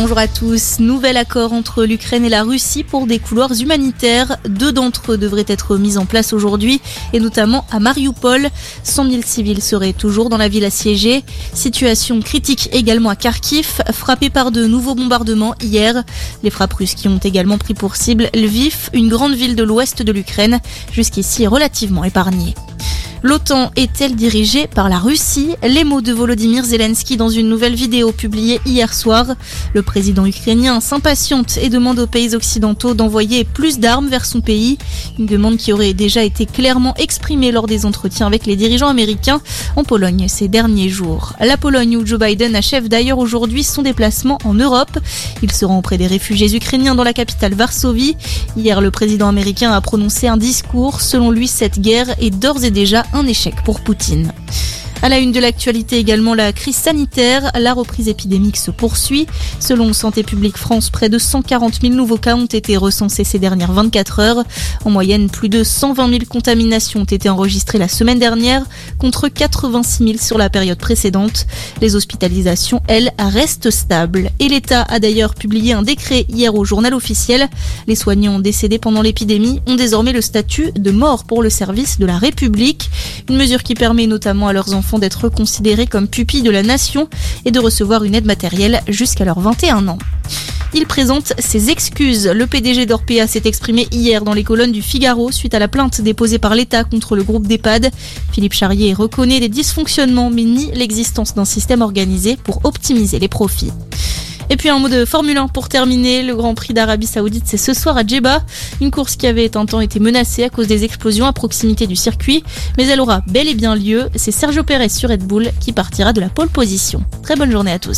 bonjour à tous. Nouvel accord entre l'Ukraine et la Russie pour des couloirs humanitaires. Deux d'entre eux devraient être mis en place aujourd'hui, et notamment à Mariupol. 100 000 civils seraient toujours dans la ville assiégée. Situation critique également à Kharkiv, frappé par de nouveaux bombardements hier. Les frappes russes qui ont également pris pour cible Lviv, une grande ville de l'ouest de l'Ukraine, jusqu'ici relativement épargnée. L'OTAN est-elle dirigée par la Russie? Les mots de Volodymyr Zelensky dans une nouvelle vidéo publiée hier soir. Le président ukrainien s'impatiente et demande aux pays occidentaux d'envoyer plus d'armes vers son pays. Une demande qui aurait déjà été clairement exprimée lors des entretiens avec les dirigeants américains en Pologne ces derniers jours. La Pologne où Joe Biden achève d'ailleurs aujourd'hui son déplacement en Europe. Il se rend auprès des réfugiés ukrainiens dans la capitale Varsovie. Hier, le président américain a prononcé un discours. Selon lui, cette guerre est d'ores et déjà un échec pour Poutine. À la une de l'actualité également, la crise sanitaire. La reprise épidémique se poursuit. Selon Santé publique France, près de 140 000 nouveaux cas ont été recensés ces dernières 24 heures. En moyenne, plus de 120 000 contaminations ont été enregistrées la semaine dernière, contre 86 000 sur la période précédente. Les hospitalisations, elles, restent stables. Et l'État a d'ailleurs publié un décret hier au journal officiel. Les soignants décédés pendant l'épidémie ont désormais le statut de mort pour le service de la République. Une mesure qui permet notamment à leurs enfants d'être considérés comme pupilles de la nation et de recevoir une aide matérielle jusqu'à leurs 21 ans. Il présente ses excuses. Le PDG d'Orpea s'est exprimé hier dans les colonnes du Figaro suite à la plainte déposée par l'État contre le groupe d'EHPAD. Philippe Charrier reconnaît les dysfonctionnements mais nie l'existence d'un système organisé pour optimiser les profits. Et puis un mot de Formule 1 pour terminer. Le Grand Prix d'Arabie Saoudite, c'est ce soir à Jeddah. Une course qui avait un été menacée à cause des explosions à proximité du circuit. Mais elle aura bel et bien lieu. C'est Sergio Perez sur Red Bull qui partira de la pole position. Très bonne journée à tous.